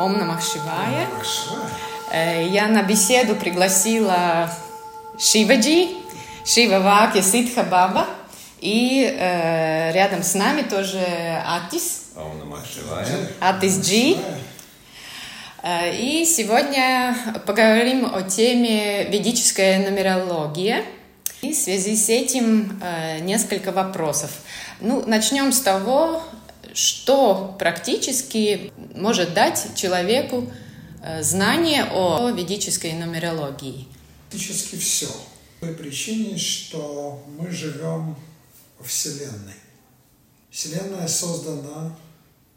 Ом Намах Шивая. Э, Я на беседу пригласила Шиваджи, Шива Вакья Ситха Баба. И э, рядом с нами тоже Атис. Атис Джи. Э, И сегодня поговорим о теме ведическая нумерология. И в связи с этим э, несколько вопросов. Ну, начнем с того, что практически может дать человеку э, знание о ведической нумерологии. Практически все. По той причине, что мы живем во Вселенной. Вселенная создана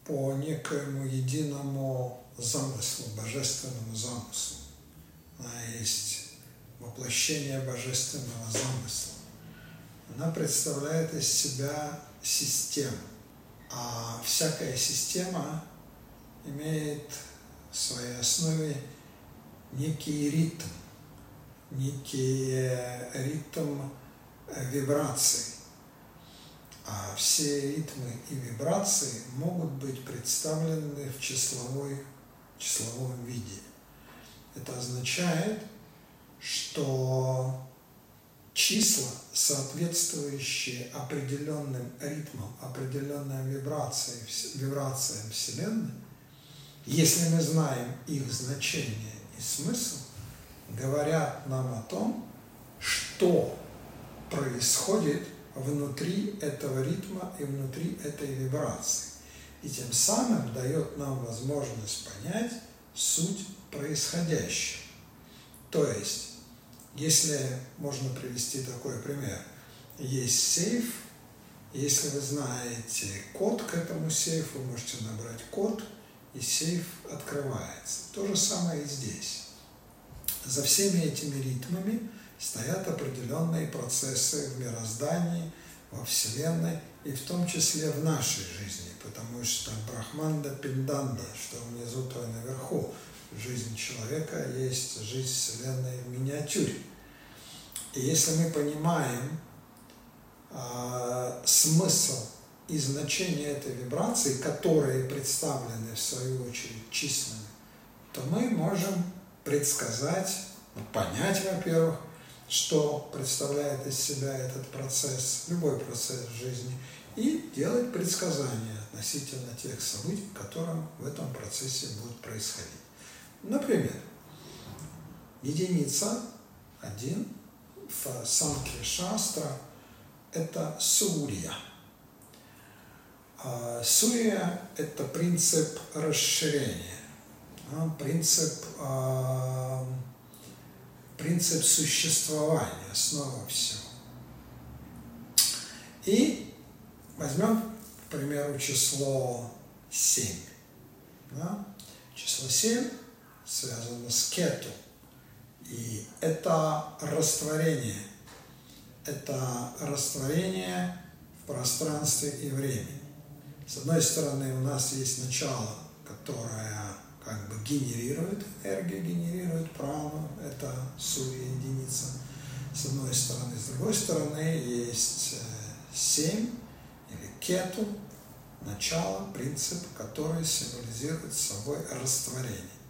по некоему единому замыслу, божественному замыслу. Она есть воплощение божественного замысла. Она представляет из себя систему. А всякая система имеет в своей основе некий ритм, некий э, ритм э, вибраций. А все ритмы и вибрации могут быть представлены в числовой, числовом виде. Это означает, что числа, соответствующие определенным ритмам, определенным вибрациям, вибрациям Вселенной, если мы знаем их значение и смысл, говорят нам о том, что происходит внутри этого ритма и внутри этой вибрации. И тем самым дает нам возможность понять суть происходящего. То есть, если можно привести такой пример, есть сейф, если вы знаете код к этому сейфу, вы можете набрать код, и сейф открывается. То же самое и здесь. За всеми этими ритмами стоят определенные процессы в мироздании, во Вселенной и в том числе в нашей жизни, потому что Брахманда Пинданда, что внизу, то и наверху, жизнь человека есть жизнь Вселенной в миниатюре. И если мы понимаем э, смысл и значение этой вибрации, которые представлены в свою очередь числами, то мы можем предсказать, понять, во-первых, что представляет из себя этот процесс, любой процесс в жизни, и делать предсказания относительно тех событий, которые в этом процессе будут происходить. Например, единица, один, в Санкре Шастра – это Сурья. Сурья – это принцип расширения, принцип принцип существования, основа всего. И возьмем, к примеру, число 7. Да? Число 7 связано с кету. И это растворение. Это растворение в пространстве и времени. С одной стороны, у нас есть начало, которое как бы генерирует энергию, генерирует прану, это сурья единица, с одной стороны. С другой стороны есть семь или кету, начало, принцип, который символизирует собой растворение.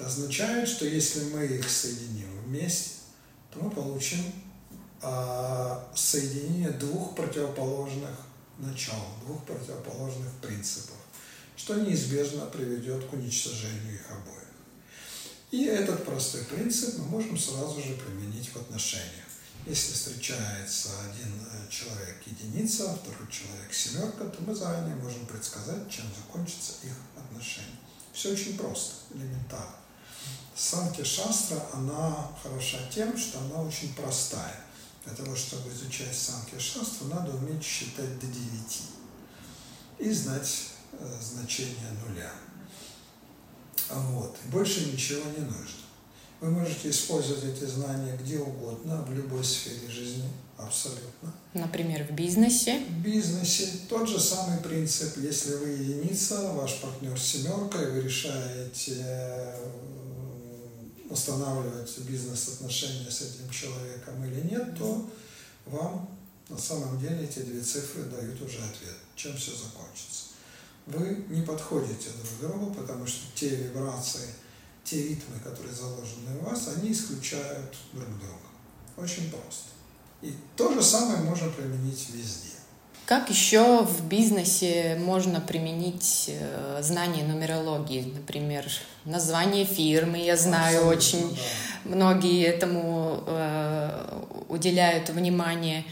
Это означает, что если мы их соединим вместе, то мы получим э, соединение двух противоположных начал, двух противоположных принципов что неизбежно приведет к уничтожению их обоих. И этот простой принцип мы можем сразу же применить в отношениях. Если встречается один человек единица, второй человек семерка, то мы заранее можем предсказать, чем закончатся их отношения. Все очень просто, элементарно. Санки Шастра, она хороша тем, что она очень простая. Для того, чтобы изучать Санки Шастру, надо уметь считать до девяти и знать значение нуля. Вот. Больше ничего не нужно. Вы можете использовать эти знания где угодно, в любой сфере жизни, абсолютно. Например, в бизнесе? В бизнесе тот же самый принцип. Если вы единица, ваш партнер семерка, и вы решаете устанавливать бизнес-отношения с этим человеком или нет, то вам на самом деле эти две цифры дают уже ответ, чем все закончится. вы не подходите друг другу, потому что те вибрации, те ритмы, которые заложены у вас, они исключают друг друга. Очень просто. И то же самое можно применить везде. Как еще в бизнесе можно применить э, знание нумерологии, например, название фирмы? Я знаю, Абсолютно, очень да. многие этому э, уделяют внимание.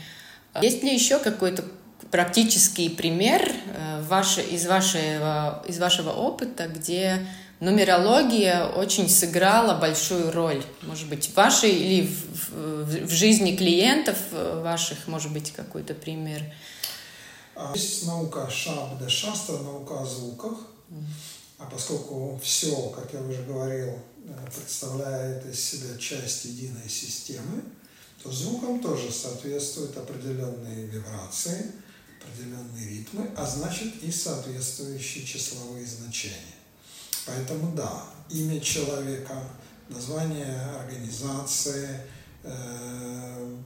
Есть ли еще какой-то практический пример э, ваш, из, вашего, из вашего опыта, где нумерология очень сыграла большую роль, может быть, в вашей или в, в, в жизни клиентов э, ваших, может быть, какой-то пример? А, есть наука шабда, шастра, наука о звуках. А поскольку все, как я уже говорил, э, представляет из себя часть единой системы, то звукам тоже соответствуют определенные вибрации, определенные ритмы, а значит и соответствующие числовые значения. Поэтому да, имя человека, название организации, э,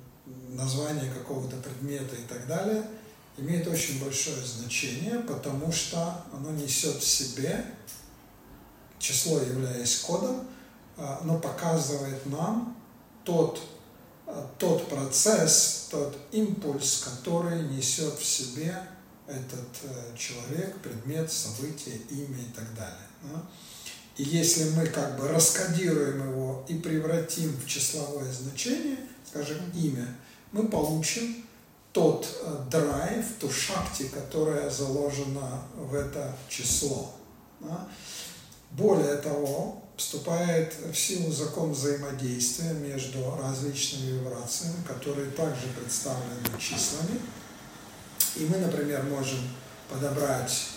название какого-то предмета и так далее – имеет очень большое значение, потому что оно несет в себе, число являясь кодом, а, оно показывает нам тот, а, тот процесс, тот импульс, который несет в себе этот э, человек, предмет, событие, имя и так далее. И если мы как бы раскодируем его и превратим в числовое значение, скажем, имя, мы получим тот э, драйв, ту шакти, которая заложена в это число. Да? Более того, вступает в силу закон взаимодействия между различными вибрациями, которые также представлены числами. И мы, например, можем подобрать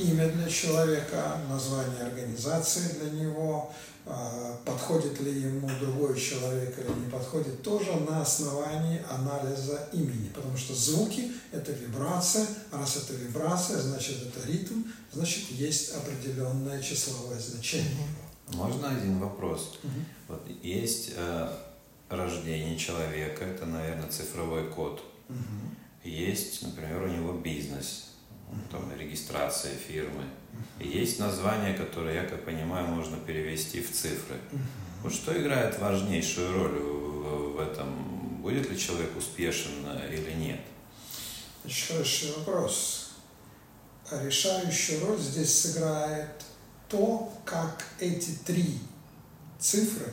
имя для человека, название организации для него, а, подходит ли ему другой человек или не подходит, тоже на основании анализа имени. Потому что звуки – это вибрация, а раз это вибрация, значит это ритм, значит есть определенное числовое значение. Можно один вопрос? Угу. Вот есть э, рождение человека, это, наверное, цифровой код. Угу. Есть, например, у него бизнес, там, регистрация фирмы. И есть название, которое, я как понимаю, можно перевести в цифры. Вот что играет важнейшую роль в, в этом? Будет ли человек успешен или нет? Очень хороший вопрос. Решающую роль здесь сыграет то, как эти три цифры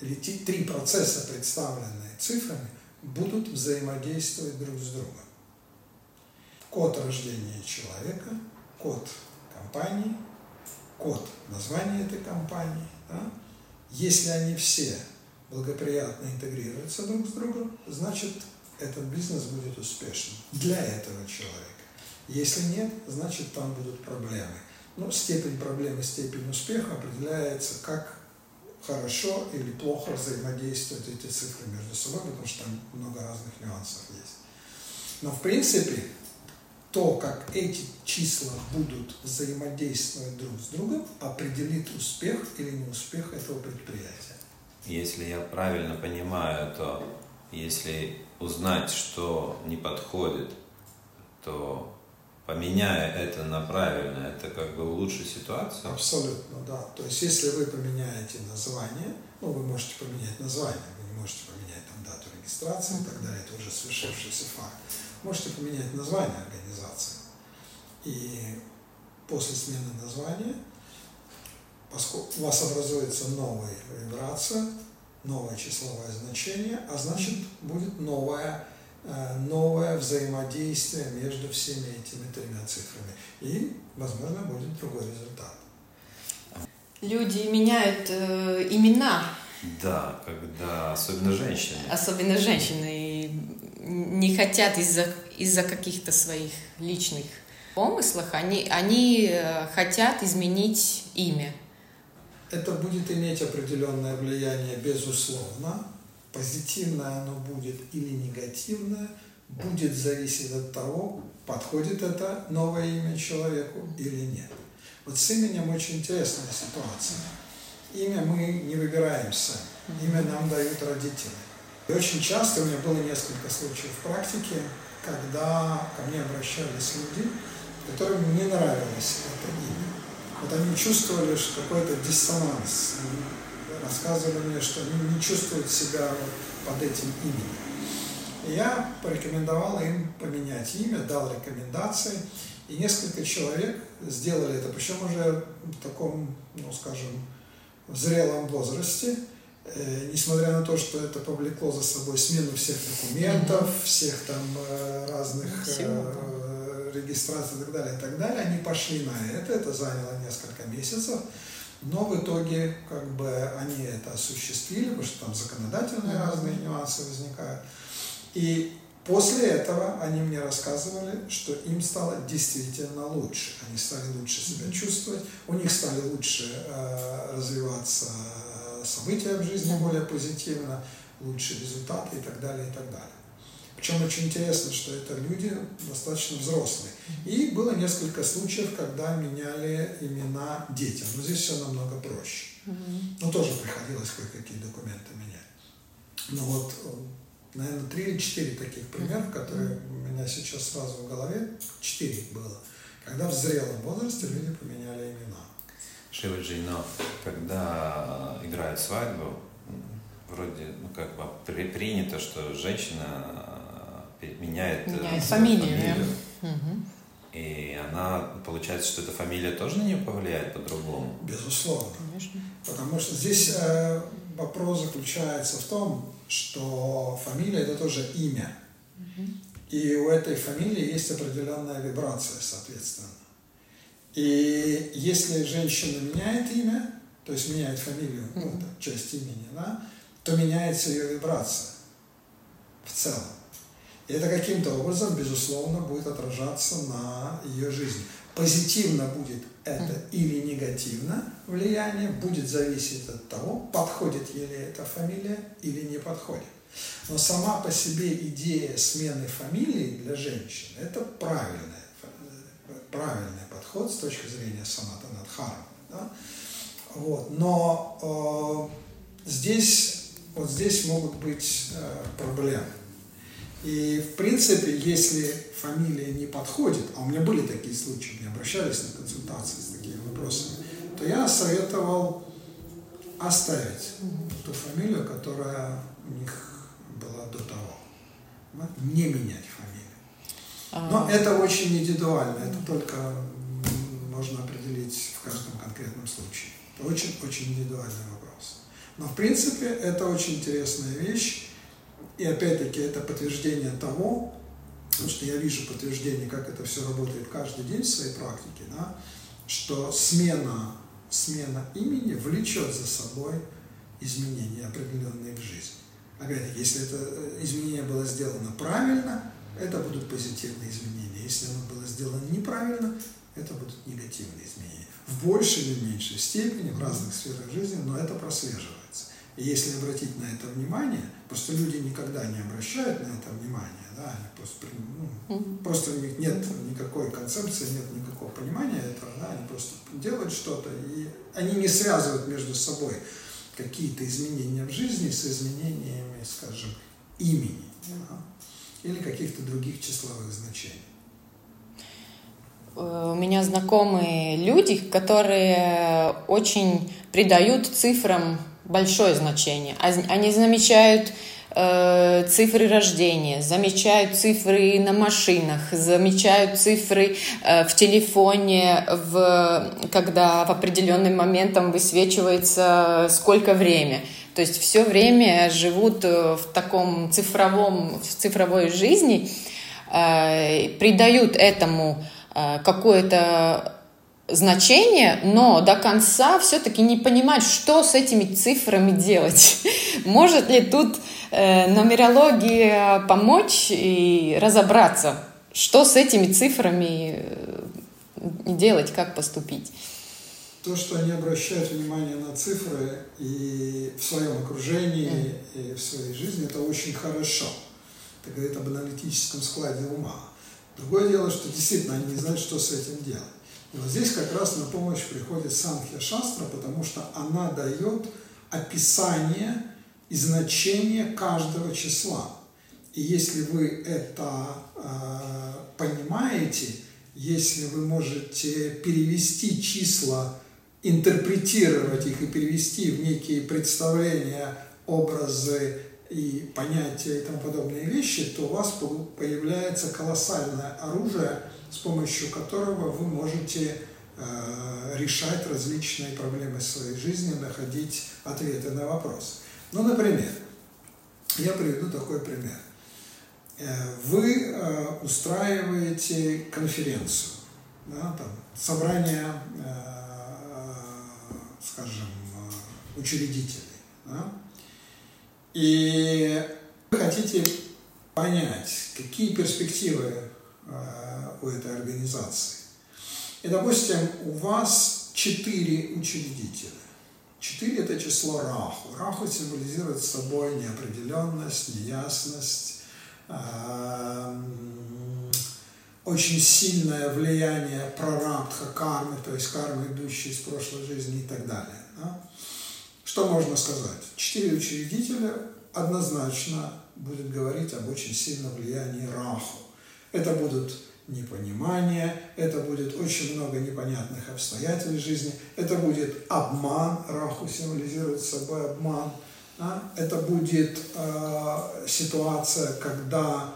или три процесса, представленные цифрами, будут взаимодействовать друг с другом код рождения человека, код компании, код названия этой компании. Да? Если они все благоприятно интегрируются друг с другом, значит, этот бизнес будет успешным для этого человека. Если нет, значит, там будут проблемы. Но степень проблемы, степень успеха определяется, как хорошо или плохо взаимодействуют эти цифры между собой, потому что там много разных нюансов есть. Но в принципе, то, как эти числа будут взаимодействовать друг с другом, определит успех или неуспех этого предприятия. Если я правильно понимаю, то если узнать, что не подходит, то поменяя это на правильное, это как бы улучшит ситуацию? Абсолютно, да. То есть, если вы поменяете название, ну, вы можете поменять название, вы не можете поменять там дату регистрации далее, это уже свершившийся факт можете поменять название организации. И после смены названия, поскольку у вас образуется новая вибрация, новое числовое значение, а значит будет новое, э, новое взаимодействие между всеми этими тремя цифрами. И, возможно, будет другой результат. Люди меняют э, имена. Да, когда особенно женщины. Особенно женщины не хотят из-за из каких-то своих личных помыслов, они, они э, хотят изменить имя. Это будет иметь определенное влияние, безусловно. Позитивное оно будет или негативное, будет зависеть от того, подходит это новое имя человеку или нет. Вот с именем очень интересная ситуация. Имя мы не выбираем сами, имя нам дают родители. Очень часто у меня было несколько случаев в практике, когда ко мне обращались люди, которым не нравилось это имя. Вот они чувствовали какой-то диссонанс. Рассказывали мне, что они не чувствуют себя под этим именем. И я порекомендовал им поменять имя, дал рекомендации. И несколько человек сделали это, причем уже в таком, ну скажем, в зрелом возрасте, несмотря на то, что это повлекло за собой смену всех документов, всех там э, разных э, регистраций и так далее, и так далее, они пошли на это, это заняло несколько месяцев, но в итоге как бы они это осуществили, потому что там законодательные разные нюансы возникают. И После этого они мне рассказывали, что им стало действительно лучше. Они стали лучше себя чувствовать, у них стали лучше э, развиваться э, события в жизни более позитивно, лучшие результаты и так далее, и так далее. Причем очень интересно, что это люди достаточно взрослые. И было несколько случаев, когда меняли имена детям. Но здесь все намного проще. Но тоже приходилось кое-какие документы менять. Но вот э, наверное, три или четыре таких примера, которые у меня сейчас сразу в голове, четыре было, когда в зрелом возрасте люди поменяли имена. Шиваджи, но когда играют свадьбу, вроде, ну, как бы при, принято, что женщина меняет, э, меняет фамилию. фамилию. Угу. И она, получается, что эта фамилия тоже на нее повлияет по-другому? Безусловно. Конечно. Потому что здесь э, вопрос заключается в том, что фамилия это тоже имя. И у этой фамилии есть определенная вибрация, соответственно. И если женщина меняет имя, то есть меняет фамилию, ну, это часть имени, да, то меняется ее вибрация в целом. И это каким-то образом, безусловно, будет отражаться на ее жизни. Позитивно будет это или негативно влияние, будет зависеть от того, подходит ей эта фамилия или не подходит. Но сама по себе идея смены фамилии для женщин – это правильный, правильный подход с точки зрения самата надхарма. Да? Вот. Но э, здесь, вот здесь могут быть э, проблемы. И в принципе, если фамилия не подходит, а у меня были такие случаи, мне обращались на консультации с такими вопросами, то я советовал оставить ту фамилию, которая у них была до того. Не менять фамилию. А. Но это очень индивидуально, это только можно определить в каждом конкретном случае. Это очень-очень индивидуальный вопрос. Но в принципе это очень интересная вещь, и опять-таки это подтверждение того, потому что я вижу подтверждение, как это все работает каждый день в своей практике, да, что смена, смена имени влечет за собой изменения определенные в жизни. Опять-таки, если это э, изменение было сделано правильно, это будут позитивные изменения. Если оно было сделано неправильно, это будут негативные изменения. В большей или меньшей степени, в разных сферах жизни, но это прослеживается. И если обратить на это внимание, просто люди никогда не обращают на это внимание, да, они просто, ну, просто у них нет никакой концепции, нет никакого понимания этого, да, они просто делают что-то, и они не связывают между собой какие-то изменения в жизни с изменениями, скажем, имени да, или каких-то других числовых значений. Э, у меня знакомые люди, которые очень придают цифрам большое значение. Они замечают э, цифры рождения, замечают цифры на машинах, замечают цифры э, в телефоне, в, когда в определенный момент там высвечивается сколько время. То есть все время живут в таком цифровом, в цифровой жизни, придают этому какое-то значение, но до конца все-таки не понимать, что с этими цифрами делать. Может ли тут э, нумерология помочь и разобраться, что с этими цифрами э, делать, как поступить? То, что они обращают внимание на цифры и в своем окружении, mm. и в своей жизни, это очень хорошо. Это говорит об аналитическом складе ума. Другое дело, что действительно они не знают, что с этим делать. И вот здесь как раз на помощь приходит Санхья Шастра, потому что она дает описание и значение каждого числа. И если вы это э, понимаете, если вы можете перевести числа, интерпретировать их и перевести в некие представления, образы и понятия и тому подобные вещи, то у вас появляется колоссальное оружие, с помощью которого вы можете э, решать различные проблемы своей жизни, находить ответы на вопросы. Ну, например, я приведу такой пример. Э, вы э, устраиваете конференцию, да, там, собрание, скажем, учредителей. Да, и вы хотите понять, какие перспективы у этой организации. И, допустим, у вас четыре учредителя. Четыре – это число Раху. Раху символизирует собой неопределенность, неясность, очень сильное влияние прарабдха кармы, то есть кармы, идущие из прошлой жизни и так далее. Да? Что можно сказать? Четыре учредителя однозначно будет говорить об очень сильном влиянии Раху. Это будут непонимание, это будет очень много непонятных обстоятельств жизни, это будет обман, Раху символизирует собой обман – да? Это будет э, ситуация, когда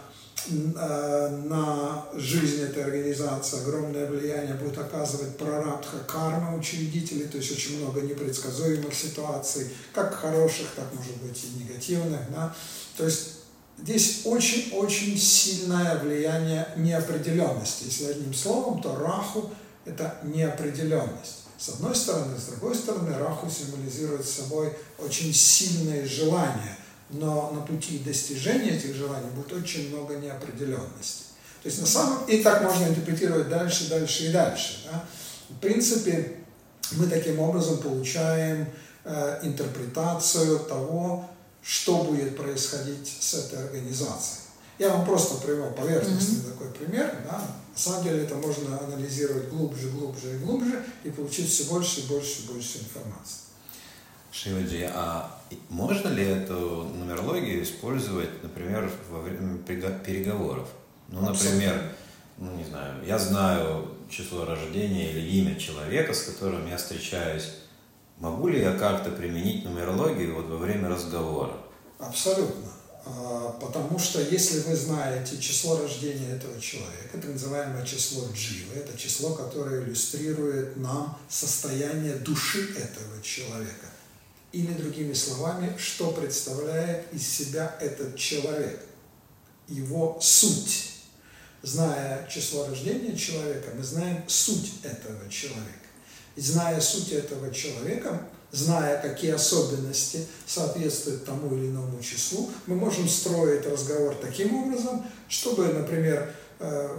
на жизнь этой организации огромное влияние будет оказывать прарабдха карма учредителей, то есть очень много непредсказуемых ситуаций, как хороших, так может быть и негативных. Да? То есть здесь очень-очень сильное влияние неопределенности. Если одним словом, то раху – это неопределенность. С одной стороны, с другой стороны, Раху символизирует собой очень сильные желания, но на пути достижения этих желаний будет очень много неопределенности. То есть на самом и так можно интерпретировать дальше, дальше и дальше. Да? В принципе, мы таким образом получаем э, интерпретацию того, что будет происходить с этой организацией. Я вам просто привел поверхностный mm-hmm. такой пример. Да? На самом деле это можно анализировать глубже, глубже и глубже и получить все больше и больше и больше информации. Шиваджи, а можно ли эту нумерологию использовать, например, во время переговоров? Ну, например, ну, не знаю, я знаю число рождения или имя человека, с которым я встречаюсь. Могу ли я как-то применить нумерологию вот во время разговора? Абсолютно. А, потому что если вы знаете число рождения этого человека, это называемое число дживы, это число, которое иллюстрирует нам состояние души этого человека. Или другими словами, что представляет из себя этот человек, его суть. Зная число рождения человека, мы знаем суть этого человека. И зная суть этого человека, зная, какие особенности соответствуют тому или иному числу, мы можем строить разговор таким образом, чтобы, например, э,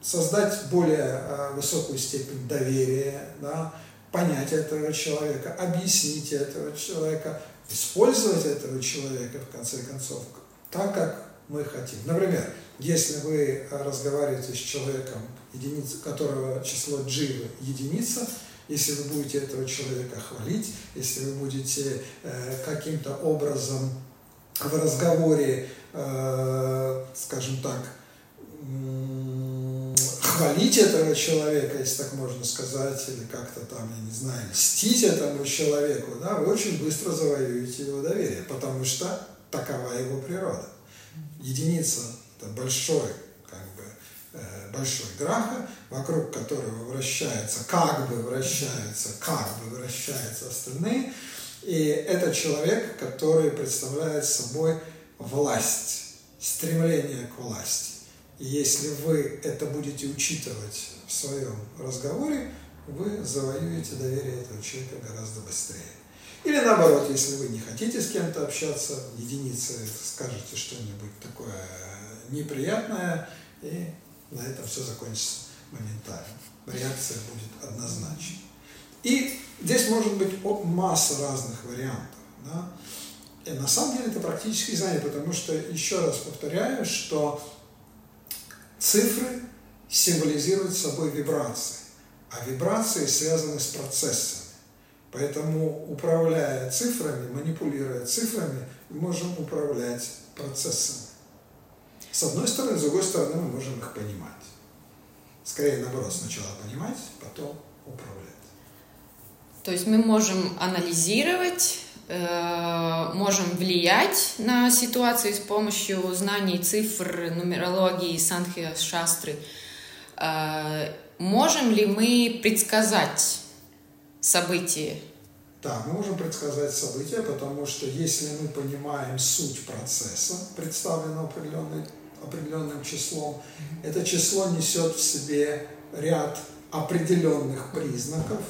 создать более э, высокую степень доверия, да, понять этого человека, объяснить этого человека, использовать этого человека, в конце концов, так, как мы хотим. Например, если вы разговариваете с человеком, единица, которого число дживы единица, если вы будете этого человека хвалить, если вы будете э, каким-то образом в разговоре, э, скажем так, хвалить этого человека, если так можно сказать, или как-то там, я не знаю, льстить этому человеку, да, вы очень быстро завоюете его доверие, потому что такова его природа. Единица – это большой Э, большой граха, вокруг которого вращается, как бы вращаются, как бы вращаются остальные. И это человек, который представляет собой власть, стремление к власти. Если вы это будете учитывать в своем разговоре, вы завоюете доверие этого человека гораздо быстрее. Или наоборот, если вы не хотите с кем-то общаться, единицы скажете что-нибудь такое неприятное, и на этом все закончится моментально. Реакция будет однозначной. И здесь может быть масса разных вариантов. Да? И на самом деле это практически знание, потому что, еще раз повторяю, что цифры символизируют собой вибрации, а вибрации связаны с процессами. Поэтому, управляя цифрами, манипулируя цифрами, мы можем управлять процессами. С одной стороны, с другой стороны, мы можем их понимать. Скорее, наоборот, сначала понимать, потом управлять. То есть мы можем анализировать, можем влиять на ситуацию с помощью знаний цифр, нумерологии, санхи, шастры. Э, можем ли мы предсказать события? Да, мы можем предсказать события, потому что если мы понимаем суть процесса, представленного определенной, определенным числом, это число несет в себе ряд определенных признаков,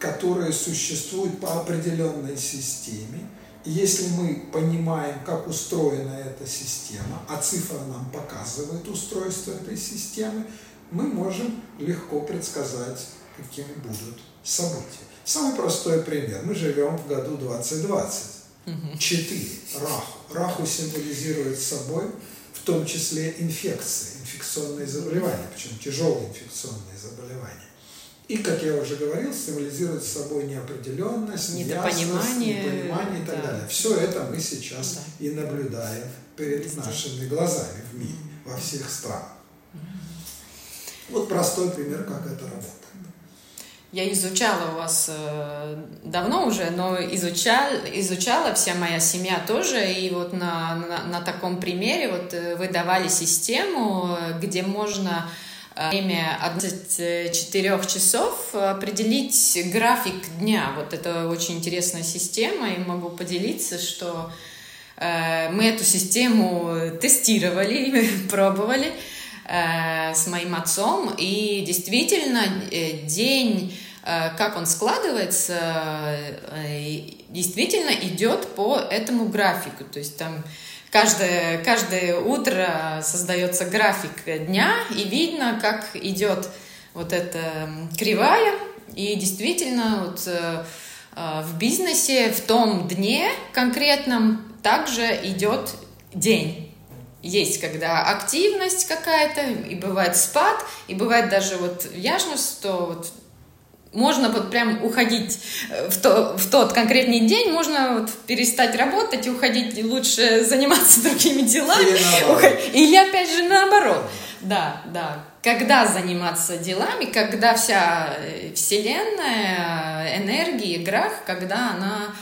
которые существуют по определенной системе. И если мы понимаем, как устроена эта система, а цифра нам показывает устройство этой системы, мы можем легко предсказать, какими будут события. Самый простой пример. Мы живем в году 2020. Четыре. Раху. Раху символизирует собой в том числе инфекции, инфекционные заболевания, причем тяжелые инфекционные заболевания. И, как я уже говорил, символизирует собой неопределенность, недопонимание, ясность, непонимание и так да. далее. Все это мы сейчас да. и наблюдаем перед Везде. нашими глазами в мире, во всех странах. Вот простой пример, как это работает. Я изучала у вас э, давно уже, но изучал, изучала вся моя семья тоже, и вот на, на, на таком примере вот э, вы давали систему, где можно э, время 24 часов определить график дня. Вот это очень интересная система, и могу поделиться, что мы эту систему тестировали, пробовали, Э, с моим отцом, и действительно э, день, э, как он складывается, действительно идет по этому графику. То есть там каждое, каждое утро создается график дня, и видно, как идет вот эта кривая, и действительно вот в бизнесе в том дне конкретном также идет день. Есть, когда активность какая-то, и бывает спад, и бывает даже вот ясность, то вот можно вот прям уходить э, в, то, в тот конкретный день, можно вот перестать работать и уходить, лучше заниматься другими делами. Или, Или опять же наоборот. Да, да. Когда заниматься делами, когда вся э, вселенная, энергия, граф, когда она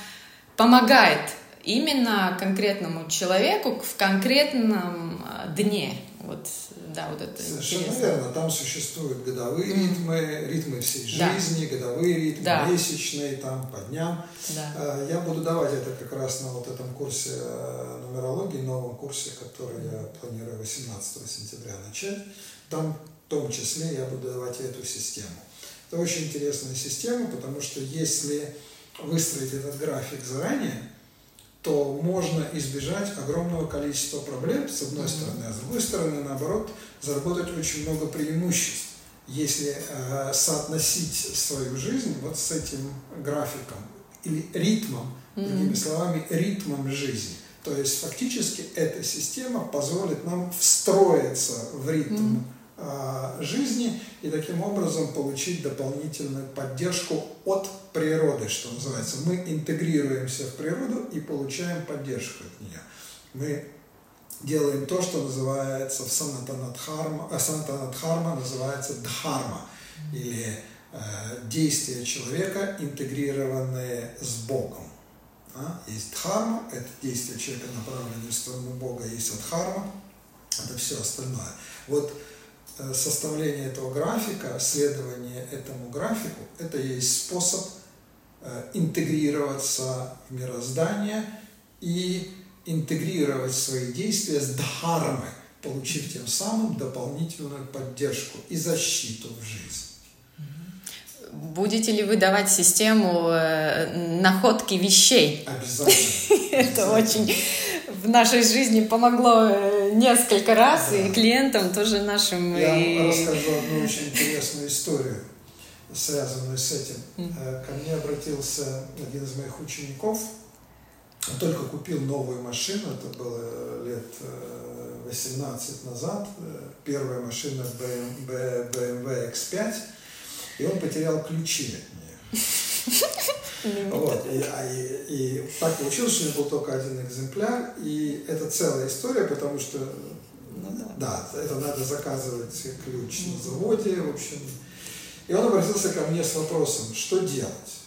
помогает именно конкретному человеку в конкретном а, дне. Вот, да, вот это Совершенно интересно. верно. Там существуют годовые mm. ритмы, ритмы всей да. жизни, годовые ритмы, да. месячные, там, по дням. Да. А, я буду давать это как раз на вот этом курсе э, нумерологии, новом курсе, который я планирую 18 сентября начать. Там в том числе я буду давать эту систему. Это очень интересная система, потому что если выстроить этот график заранее, то можно избежать огромного количества проблем, с одной стороны, а с другой стороны, наоборот, заработать очень много преимуществ, если э, соотносить свою жизнь вот с этим графиком или ритмом, mm-hmm. другими словами, ритмом жизни. То есть фактически эта система позволит нам встроиться в ритм mm-hmm жизни и таким образом получить дополнительную поддержку от природы, что называется. Мы интегрируемся в природу и получаем поддержку от нее. Мы делаем то, что называется в санатанадхарма, э, санатанадхарма называется дхарма, или э, действия человека, интегрированные с Богом. А? Есть дхарма, это действие человека, направленное в сторону Бога, есть адхарма, это все остальное. Вот Э, составление этого графика, следование этому графику, это есть способ э, интегрироваться в мироздание и интегрировать свои действия с дхармой, получив тем самым дополнительную поддержку и защиту в жизни. Будете ли вы давать систему э, находки вещей? Обязательно. Это очень в нашей жизни помогло э, несколько раз, и клиентам тоже нашим. Я расскажу одну очень интересную историю, связанную с этим. Mm. Ко мне обратился один из моих учеников, он только купил новую машину, это было лет 18 назад, первая машина BMW X5, и он потерял ключи от нее. Вот, и, а, и, и так получилось, что у него был только один экземпляр, и это целая история, потому что Ну, да. да, это надо заказывать ключ на заводе, в общем. И он обратился ко мне с вопросом, что делать.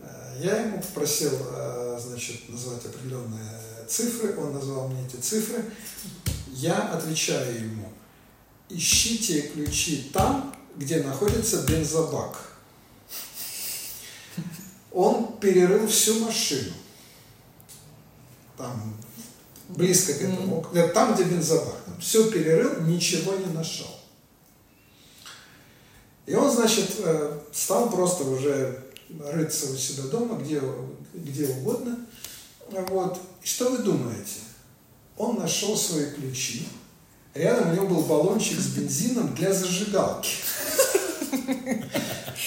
Э, я ему попросил, э, значит, назвать определенные цифры, он назвал мне эти цифры. Я отвечаю ему, ищите ключи там, где находится бензобак. Он перерыл всю машину. Там, близко к этому, там, где бензобак. Все перерыл, ничего не нашел. И он, значит, э, стал просто уже рыться у себя дома, где, где угодно. Вот. И что вы думаете? Он нашел свои ключи. Рядом у него был баллончик с бензином для зажигалки.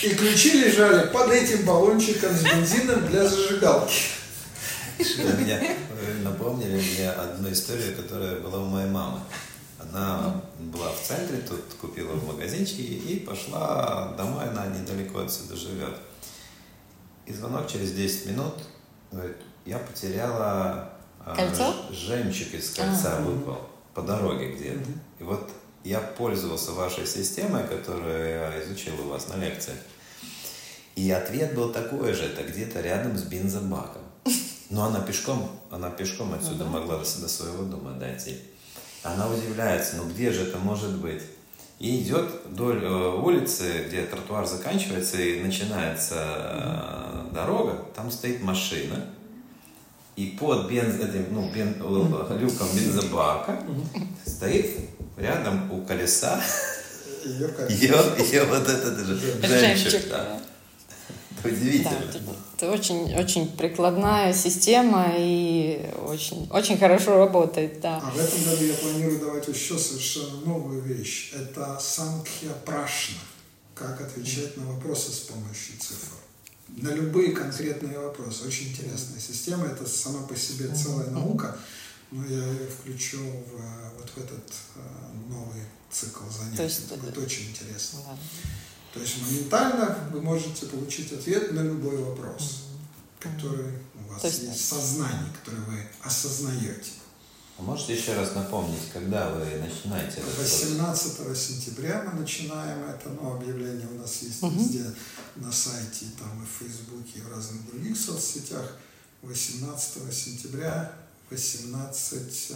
И ключи лежали под этим баллончиком с бензином для зажигалки. Меня, вы напомнили мне одну историю, которая была у моей мамы. Она была в центре, тут купила в магазинчике и пошла домой, она недалеко отсюда живет. И звонок через 10 минут, говорит, я потеряла а, Кольцо? жемчуг из кольца а, выпал по дороге где-то. И вот я пользовался вашей системой, которую я изучил у вас на лекциях. И ответ был такой же, это где-то рядом с бензобаком. Но она пешком, она пешком отсюда uh могла до, своего дома дойти. Она удивляется, ну где же это может быть? И идет вдоль э, улицы, где тротуар заканчивается и начинается э, дорога, там стоит машина, и под бенз, этим, ну, бен, э, люком бензобака стоит рядом у колеса ее, ее, вот этот же жемчуг. Да. Удивительно. Да, это очень, очень прикладная система и очень, очень хорошо работает, да. А в этом году я планирую давать еще совершенно новую вещь. Это санкхья прашна. Как отвечать на вопросы с помощью цифр. На любые конкретные вопросы. Очень интересная система. Это сама по себе целая наука. Но я ее включу в, вот в этот э, новый цикл занятий. То есть, это будет очень интересно. Ладно. То есть моментально вы можете получить ответ на любой вопрос, который у вас есть, есть сознание, который вы осознаете. А можете еще раз напомнить, когда вы начинаете это? 18 сентября мы начинаем это, но объявление у нас есть угу. везде на сайте, там и в Фейсбуке, и в разных других соцсетях. 18 сентября 18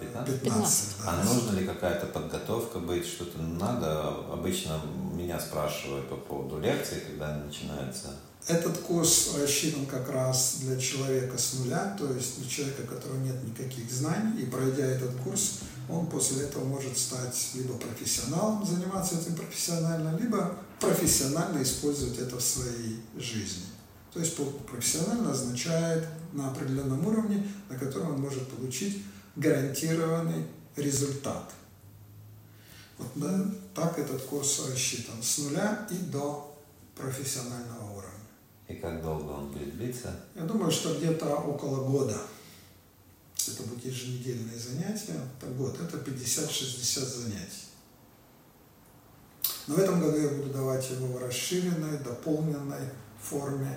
15? 15 да. А нужно ли какая-то подготовка быть, что-то надо? Обычно меня спрашивают по поводу лекции, когда начинается. Этот курс рассчитан как раз для человека с нуля, то есть для человека, у которого нет никаких знаний, и пройдя этот курс, он после этого может стать либо профессионалом, заниматься этим профессионально, либо профессионально использовать это в своей жизни. То есть профессионально означает на определенном уровне, на котором он может получить гарантированный результат. Вот да, так этот курс рассчитан с нуля и до профессионального уровня. И как долго он будет длиться? Я думаю, что где-то около года. Это будут еженедельные занятия. Это год. Это 50-60 занятий. Но в этом году я буду давать его в расширенной, дополненной форме.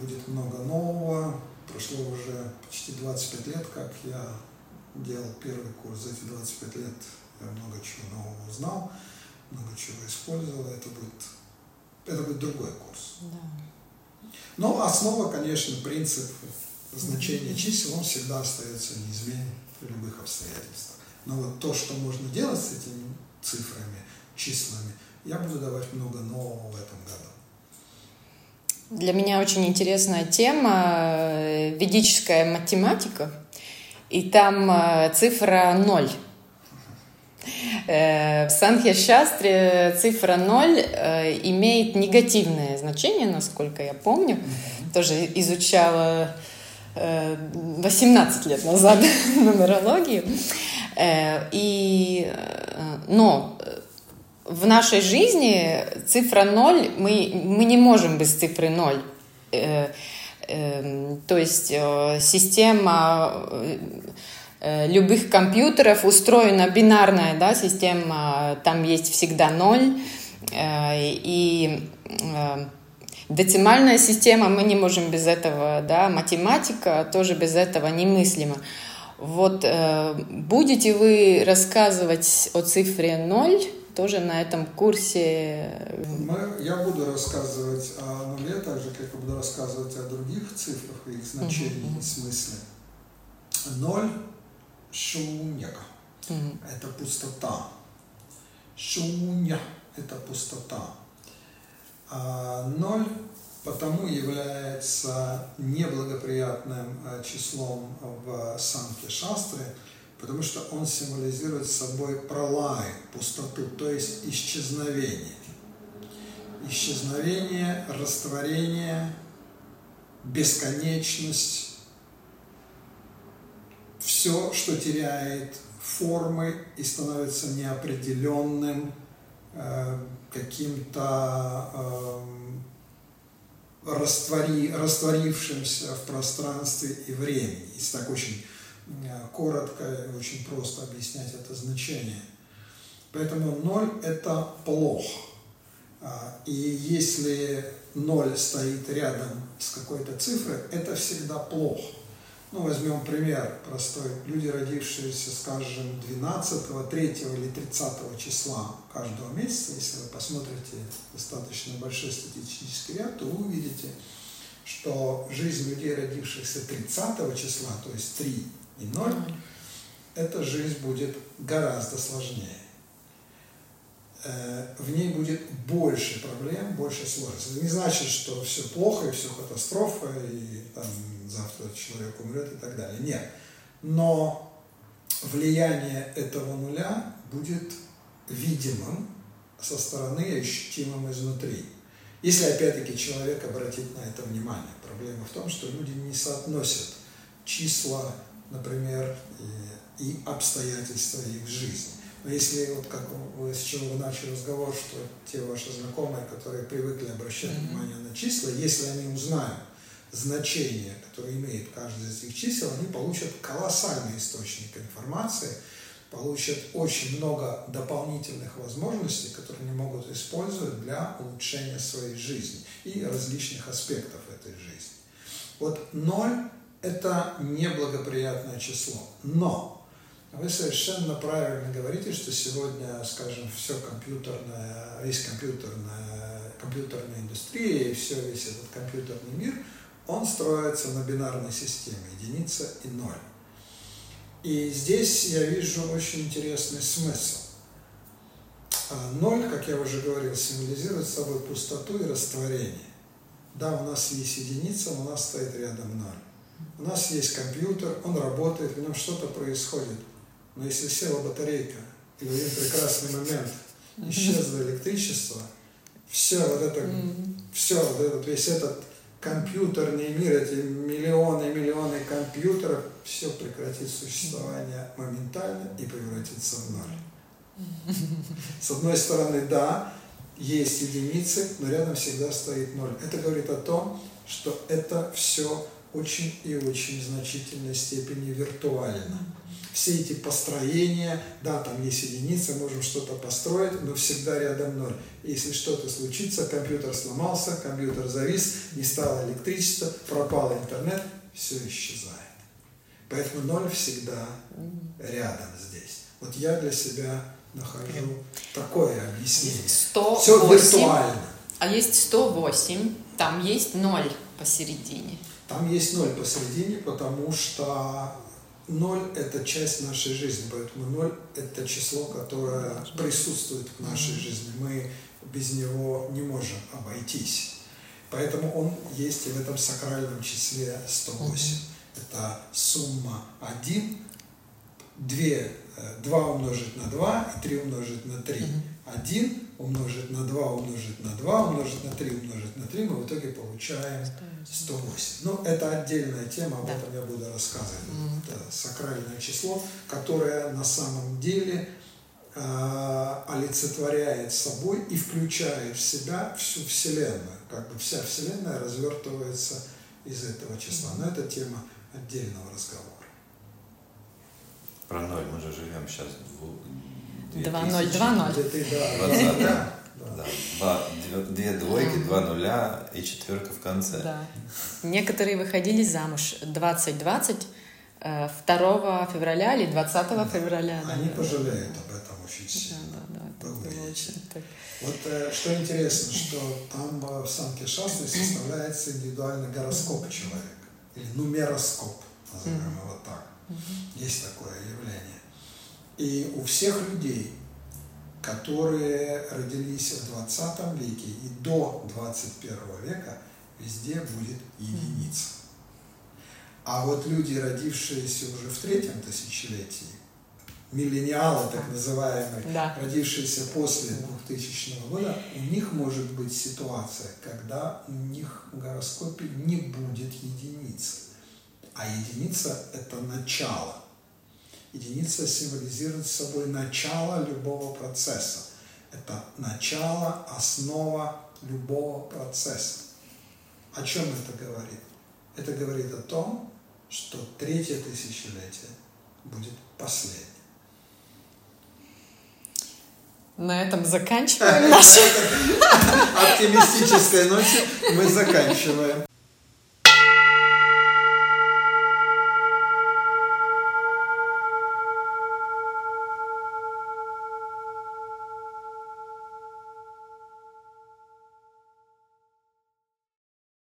Будет много нового. Прошло уже почти 25 лет, как я делал первый курс. За эти 25 лет я много чего нового узнал, много чего использовал. Это будет, это будет другой курс. Да. Но основа, конечно, принцип значения чисел, он всегда остается неизменен в любых обстоятельствах. Но вот то, что можно делать с этими цифрами, числами, я буду давать много нового в этом году. Для меня очень интересная тема ведическая математика и там э, цифра ноль. Э, в Санхья-шастре цифра 0 э, имеет негативное значение, насколько я помню. Тоже изучала 18 лет назад нумерологию. И, но в нашей жизни цифра 0, мы, мы не можем без цифры 0 Эм, то есть э, система э, любых компьютеров устроена бинарная да, система, там есть всегда ноль, э, и децимальная система, мы не можем без этого, да, математика тоже без этого немыслима. Вот э, будете вы рассказывать о цифре 0 тоже на этом курсе? Мы, я буду рассказывать о нуле, так же, как и буду рассказывать о других цифрах и их значении и смысле. Ноль – шуньяка. Это пустота. Шуня – это пустота. А ноль потому является неблагоприятным э, числом в Санке Шастры, потому что он символизирует собой пролай, пустоту, то есть исчезновение. Исчезновение, растворение, бесконечность, все, что теряет формы и становится неопределенным, э, каким-то эм, раствори, растворившимся в пространстве и времени. Если так очень э, коротко и очень просто объяснять это значение. Поэтому ноль – это плохо. А, и если ноль стоит рядом с какой-то цифрой, это всегда плохо. Ну, возьмем пример простой. Люди, родившиеся, скажем, 12, 3 или 30 числа каждого месяца, если вы посмотрите достаточно большой статистический ряд, то вы увидите, что жизнь людей, родившихся 30 числа, то есть 3 и 0, эта жизнь будет гораздо сложнее. Э, в ней будет больше проблем, больше сложностей. Это не значит, что все плохо и все катастрофа, и там, завтра человек умрет и так далее. Нет. Но влияние этого нуля будет видимым со стороны и ощутимым изнутри. Если опять-таки человек обратит на это внимание. Проблема в том, что люди не соотносят числа, например, и, и обстоятельства их жизни. Но если вот как вы, с чего вы начали разговор, что те ваши знакомые, которые привыкли обращать mm-hmm. внимание на числа, если они узнают значение, которое имеет каждый из этих чисел, они получат колоссальный источник информации, получат очень много дополнительных возможностей, которые они могут использовать для улучшения своей жизни и различных аспектов этой жизни. Вот ноль – это неблагоприятное число, но вы совершенно правильно говорите, что сегодня, скажем, все компьютерное, весь компьютерная, компьютерная индустрия и все, весь этот компьютерный мир, он строится на бинарной системе, единица и ноль. И здесь я вижу очень интересный смысл. А ноль, как я уже говорил, символизирует собой пустоту и растворение. Да, у нас есть единица, но у нас стоит рядом ноль. У нас есть компьютер, он работает, в нем что-то происходит. Но если села батарейка, и в один прекрасный момент исчезло электричество, все вот это, все вот этот, весь этот компьютерный мир, эти миллионы и миллионы компьютеров, все прекратит существование моментально и превратится в ноль. С одной стороны, да, есть единицы, но рядом всегда стоит ноль. Это говорит о том, что это все очень и очень значительной степени виртуально все эти построения, да, там есть единицы, можем что-то построить, но всегда рядом ноль. Если что-то случится, компьютер сломался, компьютер завис, не стало электричества, пропал интернет, все исчезает. Поэтому ноль всегда рядом здесь. Вот я для себя нахожу такое объяснение. 108, все виртуально. А есть 108, там есть ноль посередине. Там есть ноль посередине, потому что Ноль – это часть нашей жизни, поэтому ноль – это число, которое присутствует в нашей жизни. Мы без него не можем обойтись. Поэтому он есть и в этом сакральном числе 108. Это сумма 1, 2, 2 умножить на 2 и 3 умножить на 3. 1 умножить на 2 умножить на 2 умножить на 3 умножить на 3, мы в итоге получаем 108. Ну, это отдельная тема, об этом я буду рассказывать. Это сакральное число, которое на самом деле э, олицетворяет собой и включает в себя всю Вселенную. Как бы вся Вселенная развертывается из этого числа. Но это тема отдельного разговора. Про ноль мы же живем сейчас в 2020. Да, да. Два, две двойки, два нуля и четверка в конце. Да. Некоторые выходили замуж 2020, 2 февраля или 20 да. февраля. Они да, пожалеют да. об этом очень сильно. Да, да, да. Это было очень так. Вот э, что интересно, что там в Санке Шастры составляется индивидуальный гороскоп человека, или нумероскоп, назовем его так. Mm-hmm. Есть такое явление. И у всех людей, которые родились в 20 веке и до 21 века, везде будет единица. А вот люди, родившиеся уже в третьем тысячелетии, миллениалы так называемые, да. родившиеся после 2000 года, у них может быть ситуация, когда у них в гороскопе не будет единицы. А единица – это начало. Единица символизирует собой начало любого процесса. Это начало, основа любого процесса. О чем это говорит? Это говорит о том, что третье тысячелетие будет последним. На этом заканчиваем нашу оптимистической ноте мы заканчиваем.